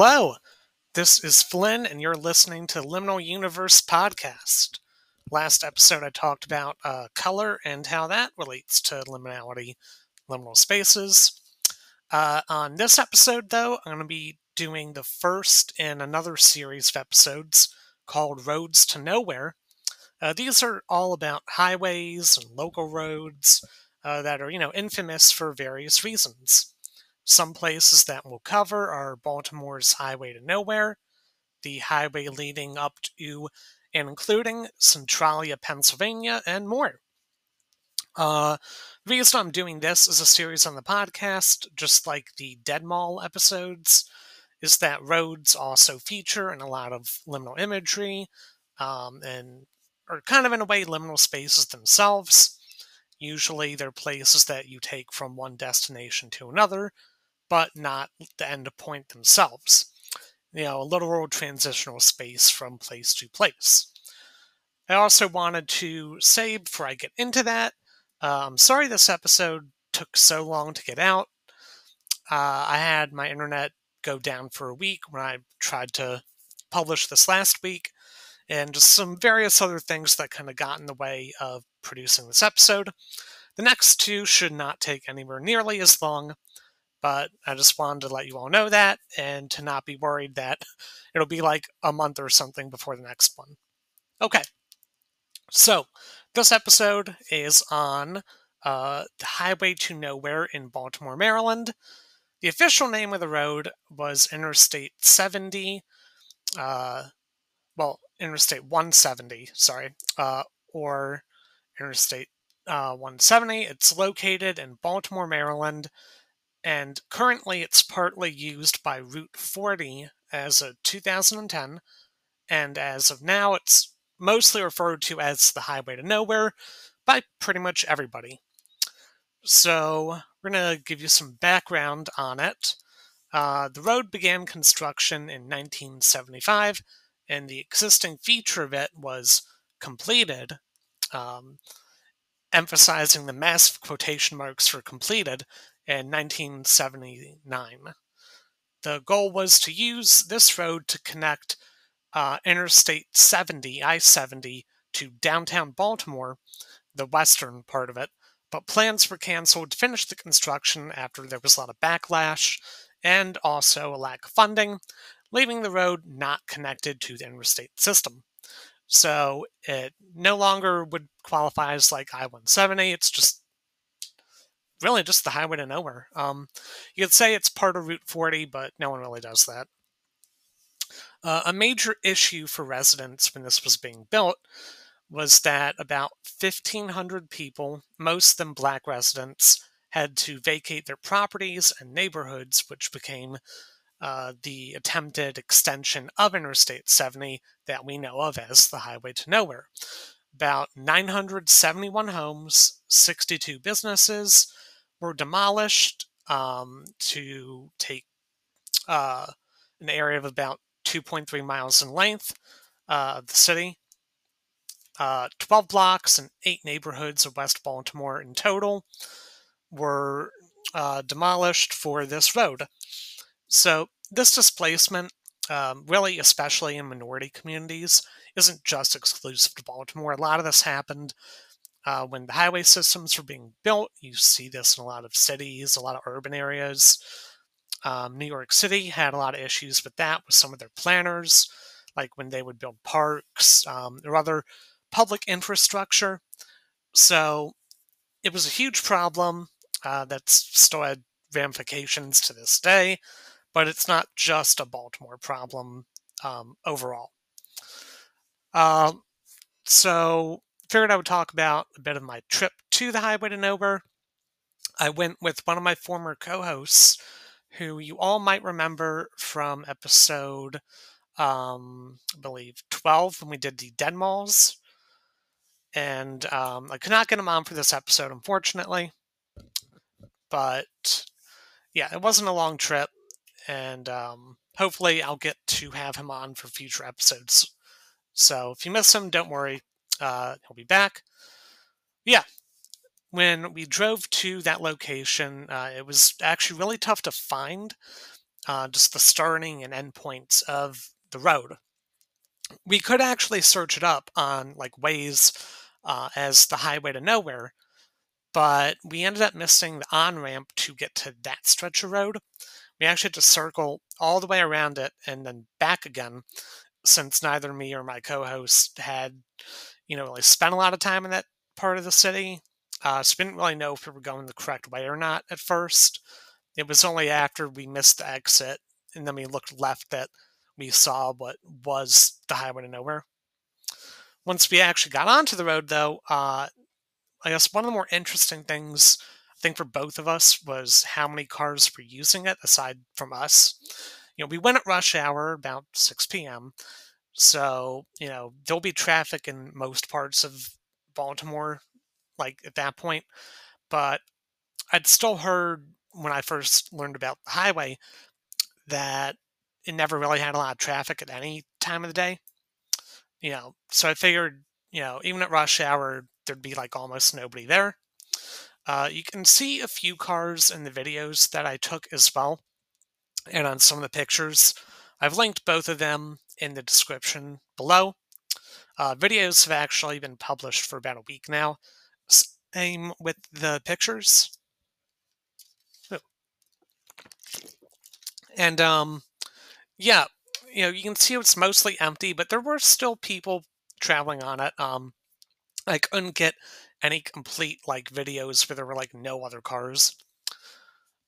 Hello, this is Flynn, and you're listening to Liminal Universe Podcast. Last episode, I talked about uh, color and how that relates to liminality, liminal spaces. Uh, on this episode, though, I'm going to be doing the first in another series of episodes called Roads to Nowhere. Uh, these are all about highways and local roads uh, that are, you know, infamous for various reasons. Some places that we'll cover are Baltimore's Highway to Nowhere, the highway leading up to and including Centralia, Pennsylvania, and more. Uh, the reason I'm doing this as a series on the podcast, just like the Dead Mall episodes, is that roads also feature in a lot of liminal imagery um, and are kind of in a way liminal spaces themselves. Usually they're places that you take from one destination to another, but not the end point themselves. You know, a literal transitional space from place to place. I also wanted to say before I get into that, uh, I'm sorry this episode took so long to get out. Uh, I had my internet go down for a week when I tried to publish this last week, and just some various other things that kind of got in the way of producing this episode. The next two should not take anywhere nearly as long, but I just wanted to let you all know that and to not be worried that it'll be like a month or something before the next one. Okay, so this episode is on uh, the Highway to Nowhere in Baltimore, Maryland. The official name of the road was Interstate 70, uh, well, Interstate 170, sorry, uh, or Interstate uh, 170. It's located in Baltimore, Maryland, and currently it's partly used by Route 40 as of 2010, and as of now, it's mostly referred to as the Highway to Nowhere by pretty much everybody. So, we're going to give you some background on it. Uh, the road began construction in 1975, and the existing feature of it was completed, um, emphasizing the massive quotation marks for completed in 1979. The goal was to use this road to connect uh, Interstate 70, I 70, to downtown Baltimore, the western part of it, but plans were canceled to finish the construction after there was a lot of backlash and also a lack of funding, leaving the road not connected to the interstate system. So it no longer would qualify as like I 170, it's just really just the highway to nowhere. Um, you could say it's part of Route 40, but no one really does that. Uh, a major issue for residents when this was being built was that about 1,500 people, most of them black residents, had to vacate their properties and neighborhoods, which became uh, the attempted extension of Interstate 70 that we know of as the Highway to Nowhere. About 971 homes, 62 businesses, were demolished um, to take uh, an area of about 2.3 miles in length uh, of the city. Uh, 12 blocks and eight neighborhoods of West Baltimore in total were uh, demolished for this road. So, this displacement, um, really, especially in minority communities, isn't just exclusive to Baltimore. A lot of this happened uh, when the highway systems were being built, you see this in a lot of cities, a lot of urban areas. Um, New York City had a lot of issues with that with some of their planners, like when they would build parks um, or other public infrastructure. So it was a huge problem uh, that's still had ramifications to this day, but it's not just a Baltimore problem um, overall. Uh, so figured I would talk about a bit of my trip to the Highway to Nowhere. I went with one of my former co hosts, who you all might remember from episode, um, I believe, 12 when we did the Dead Malls. And um, I could not get him on for this episode, unfortunately. But yeah, it wasn't a long trip. And um, hopefully, I'll get to have him on for future episodes. So if you miss him, don't worry. Uh, he'll be back. Yeah, when we drove to that location, uh, it was actually really tough to find. uh, just the starting and end points of the road. We could actually search it up on like Waze uh, as the highway to nowhere, but we ended up missing the on ramp to get to that stretch of road. We actually had to circle all the way around it and then back again, since neither me or my co-host had, you know, really spent a lot of time in that part of the city. Uh, so we didn't really know if we were going the correct way or not at first. It was only after we missed the exit and then we looked left that we saw what was the highway to nowhere. Once we actually got onto the road, though, uh, I guess one of the more interesting things I think for both of us was how many cars were using it aside from us. You know, we went at rush hour about 6 p.m. So, you know, there'll be traffic in most parts of Baltimore, like at that point. But I'd still heard when I first learned about the highway that it never really had a lot of traffic at any time of the day. You know, so I figured, you know, even at rush hour, there'd be like almost nobody there. Uh, you can see a few cars in the videos that I took as well, and on some of the pictures. I've linked both of them in the description below. Uh, videos have actually been published for about a week now. Same with the pictures. Oh. And um, yeah, you know, you can see it's mostly empty, but there were still people traveling on it. Um, I couldn't get any complete like videos where there were like no other cars.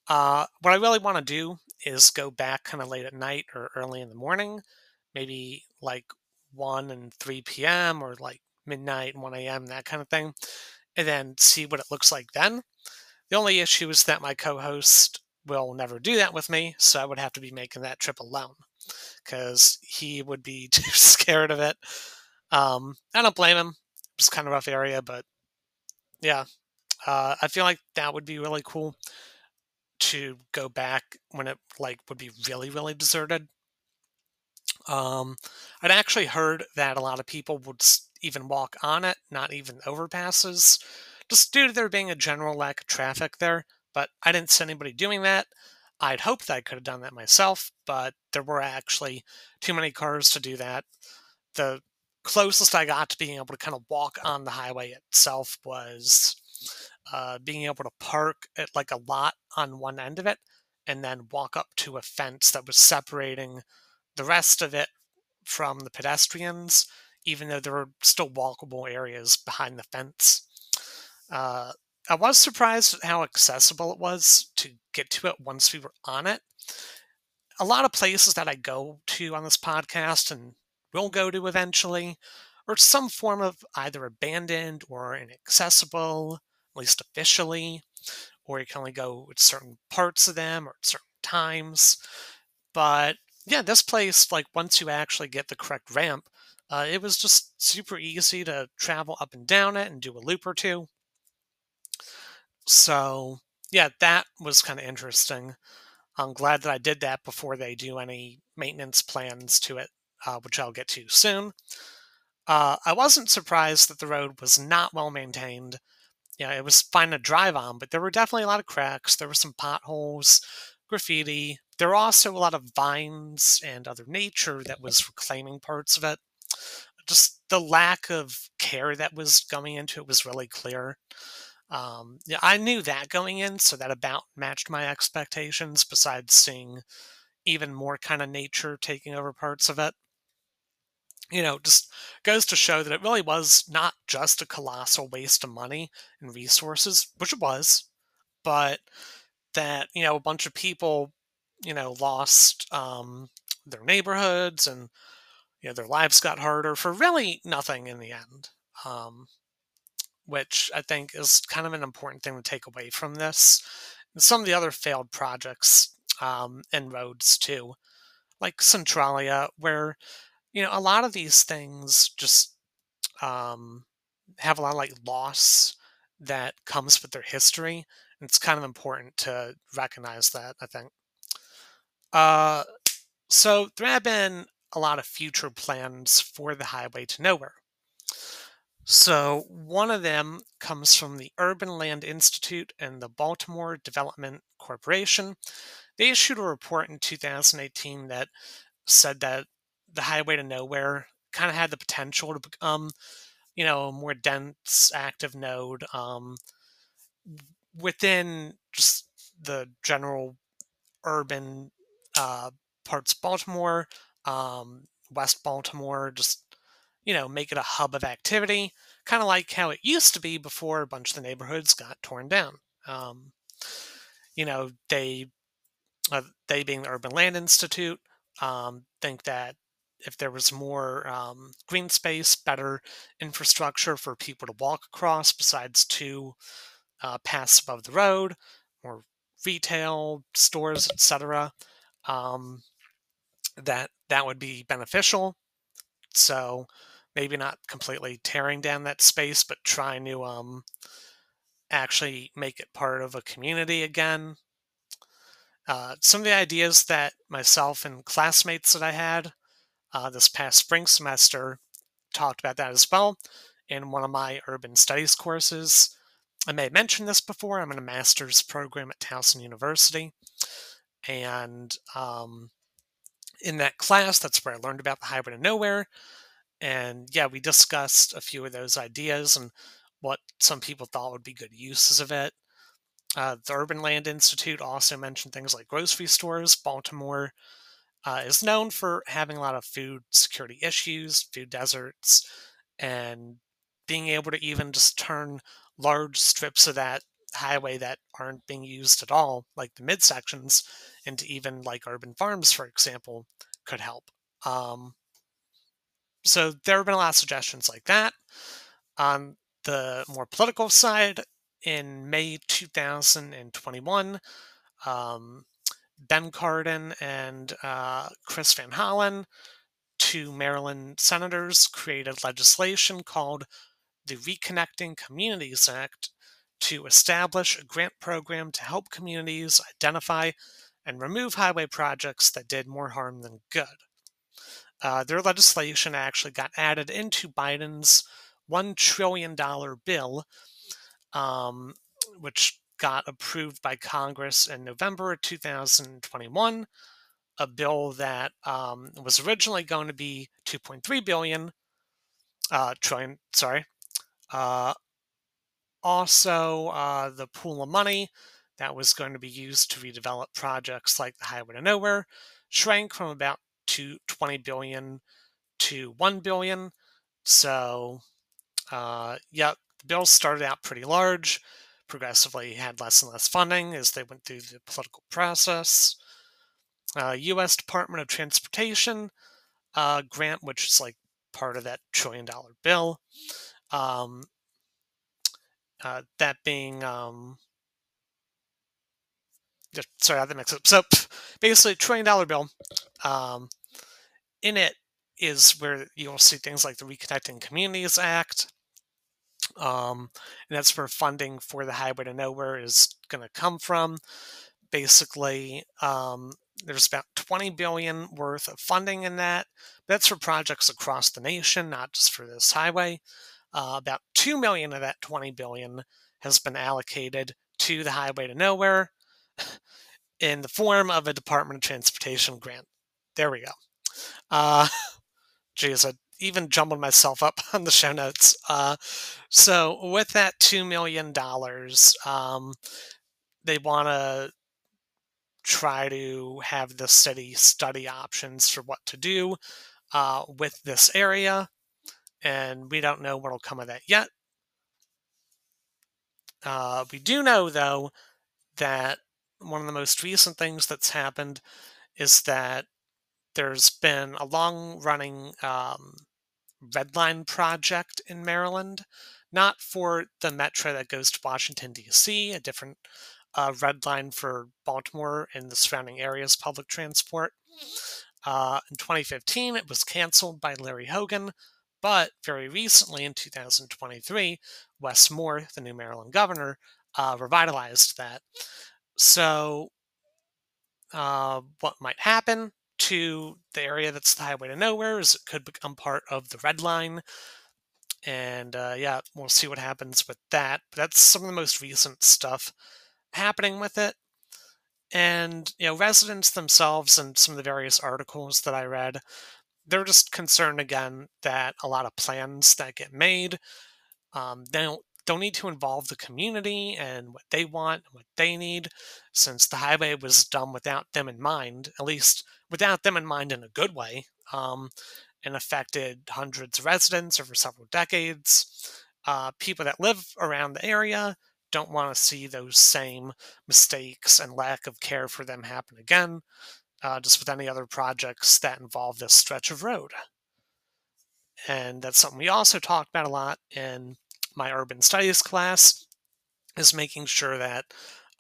Uh, what I really want to do is go back kind of late at night or early in the morning, maybe like 1 and 3 p.m. or like midnight and 1 a.m., that kind of thing, and then see what it looks like then. The only issue is that my co host will never do that with me, so I would have to be making that trip alone because he would be too scared of it. Um, I don't blame him. It's kind of rough area, but yeah, uh, I feel like that would be really cool to go back when it like would be really really deserted. Um, I'd actually heard that a lot of people would even walk on it, not even overpasses, just due to there being a general lack of traffic there. But I didn't see anybody doing that. I'd hoped that I could have done that myself, but there were actually too many cars to do that. The closest I got to being able to kind of walk on the highway itself was uh, being able to park at like a lot on one end of it and then walk up to a fence that was separating the rest of it from the pedestrians, even though there were still walkable areas behind the fence. Uh, I was surprised at how accessible it was to get to it once we were on it. A lot of places that I go to on this podcast and will go to eventually, are some form of either abandoned or inaccessible, least officially, or you can only go at certain parts of them or at certain times. But yeah, this place, like once you actually get the correct ramp, uh, it was just super easy to travel up and down it and do a loop or two. So yeah, that was kind of interesting. I'm glad that I did that before they do any maintenance plans to it uh, which I'll get to soon. Uh, I wasn't surprised that the road was not well maintained. Yeah, it was fine to drive on, but there were definitely a lot of cracks. There were some potholes, graffiti. There were also a lot of vines and other nature that was reclaiming parts of it. Just the lack of care that was going into it was really clear. Um, yeah, I knew that going in, so that about matched my expectations. Besides seeing even more kind of nature taking over parts of it you know, just goes to show that it really was not just a colossal waste of money and resources, which it was, but that, you know, a bunch of people, you know, lost um, their neighborhoods and, you know, their lives got harder for really nothing in the end. Um, which I think is kind of an important thing to take away from this. And some of the other failed projects um, and roads too, like Centralia, where you know, a lot of these things just um, have a lot of like loss that comes with their history. And it's kind of important to recognize that, I think. Uh, so there have been a lot of future plans for the highway to nowhere. So one of them comes from the Urban Land Institute and the Baltimore Development Corporation. they issued a report in 2018 that said that the highway to nowhere kind of had the potential to become, you know, a more dense active node um, within just the general urban uh, parts of Baltimore, um, West Baltimore, just you know, make it a hub of activity, kind of like how it used to be before a bunch of the neighborhoods got torn down. Um, you know, they, uh, they being the Urban Land Institute, um, think that if there was more um, green space, better infrastructure for people to walk across besides two uh, paths above the road, more retail stores, etc., um, that that would be beneficial. So maybe not completely tearing down that space, but trying to um, actually make it part of a community again. Uh, some of the ideas that myself and classmates that I had uh, this past spring semester talked about that as well in one of my urban studies courses. I may have mentioned this before. I'm in a master's program at Towson University. And um, in that class, that's where I learned about the highway to nowhere. And yeah, we discussed a few of those ideas and what some people thought would be good uses of it. Uh, the Urban Land Institute also mentioned things like grocery stores. Baltimore uh, is known for having a lot of food security issues, food deserts, and being able to even just turn large strips of that highway that aren't being used at all, like the midsections, into even like urban farms, for example, could help. Um, so there have been a lot of suggestions like that. On the more political side, in May 2021, um, Ben Cardin and uh, Chris Van Hollen, two Maryland senators, created legislation called the Reconnecting Communities Act to establish a grant program to help communities identify and remove highway projects that did more harm than good. Uh, their legislation actually got added into Biden's $1 trillion bill, um, which got approved by Congress in November 2021. A bill that um, was originally going to be 2.3 billion uh, trillion. Sorry. Uh, also, uh, the pool of money that was going to be used to redevelop projects like the Highway to Nowhere shrank from about to 20 billion to 1 billion. So, uh, yep, the bill started out pretty large progressively had less and less funding as they went through the political process. Uh, U.S. Department of Transportation uh, grant, which is like part of that trillion dollar bill. Um, uh, that being, um, sorry, I had that makes up. So basically, trillion dollar bill. Um, in it is where you'll see things like the Reconnecting Communities Act, um, and that's where funding for the highway to nowhere is going to come from. Basically, um, there's about 20 billion worth of funding in that. That's for projects across the nation, not just for this highway. Uh, about 2 million of that 20 billion has been allocated to the highway to nowhere in the form of a Department of Transportation grant. There we go. Uh, geez, I even jumbled myself up on the show notes. Uh, so with that two million dollars, um, they want to try to have the city study options for what to do uh, with this area, and we don't know what'll come of that yet. Uh, we do know, though, that one of the most recent things that's happened is that there's been a long running um, Red Line project in Maryland, not for the metro that goes to Washington, D.C., a different uh, red line for Baltimore and the surrounding areas public transport. Uh, in 2015, it was canceled by Larry Hogan, but very recently in 2023, Wes Moore, the new Maryland governor, uh, revitalized that. So, uh, what might happen to the area that's the highway to nowhere is it could become part of the red line. And uh, yeah we'll see what happens with that but that's some of the most recent stuff happening with it. And, you know, residents themselves and some of the various articles that I read, they're just concerned again that a lot of plans that get made, um, they don't don't need to involve the community and what they want and what they need, since the highway was done without them in mind, at least without them in mind in a good way, um, and affected hundreds of residents over several decades. Uh, people that live around the area don't want to see those same mistakes and lack of care for them happen again, uh, just with any other projects that involve this stretch of road. And that's something we also talked about a lot in my urban studies class, is making sure that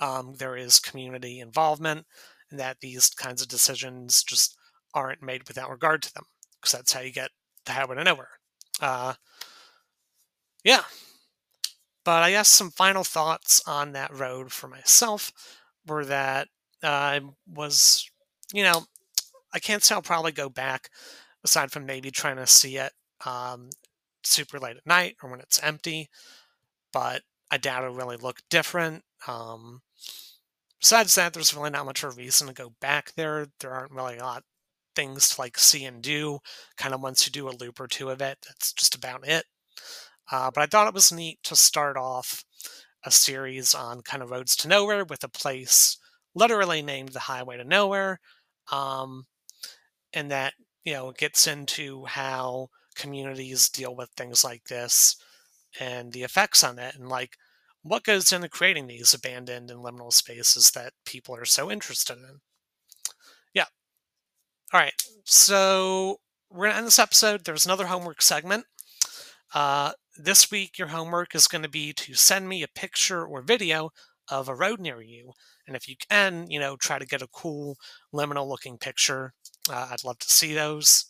um, there is community involvement and that these kinds of decisions just aren't made without regard to them, because that's how you get the highway to nowhere. Uh, yeah, but I guess some final thoughts on that road for myself were that I was, you know, I can't say I'll probably go back aside from maybe trying to see it um, super late at night or when it's empty, but I doubt it'll really look different. Um, besides that, there's really not much of a reason to go back there. There aren't really a lot things to like see and do. Kind of once you do a loop or two of it, that's just about it. Uh, but I thought it was neat to start off a series on kind of roads to nowhere with a place literally named the Highway to Nowhere. Um, and that, you know, gets into how communities deal with things like this and the effects on it and like what goes into creating these abandoned and liminal spaces that people are so interested in. Yeah. All right. So we're going to end this episode. There's another homework segment. Uh, this week, your homework is going to be to send me a picture or video of a road near you. And if you can, you know, try to get a cool liminal looking picture. Uh, I'd love to see those.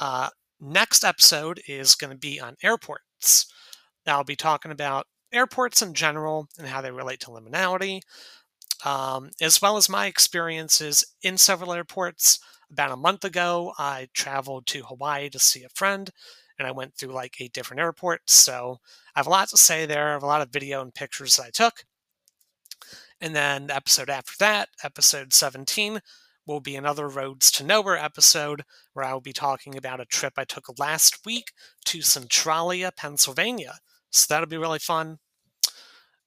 Uh, next episode is going to be on airports. I'll be talking about airports in general and how they relate to liminality, um, as well as my experiences in several airports. About a month ago, I traveled to Hawaii to see a friend, and I went through like eight different airports. So I have a lot to say there. I have a lot of video and pictures that I took. And then the episode after that, episode 17, will be another Roads to Nowhere episode where I will be talking about a trip I took last week to Centralia, Pennsylvania. So that'll be really fun.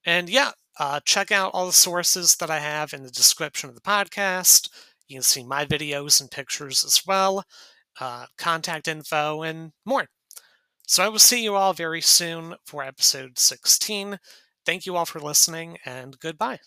And yeah, uh, check out all the sources that I have in the description of the podcast. You can see my videos and pictures as well, uh, contact info, and more. So I will see you all very soon for episode 16. Thank you all for listening, and goodbye.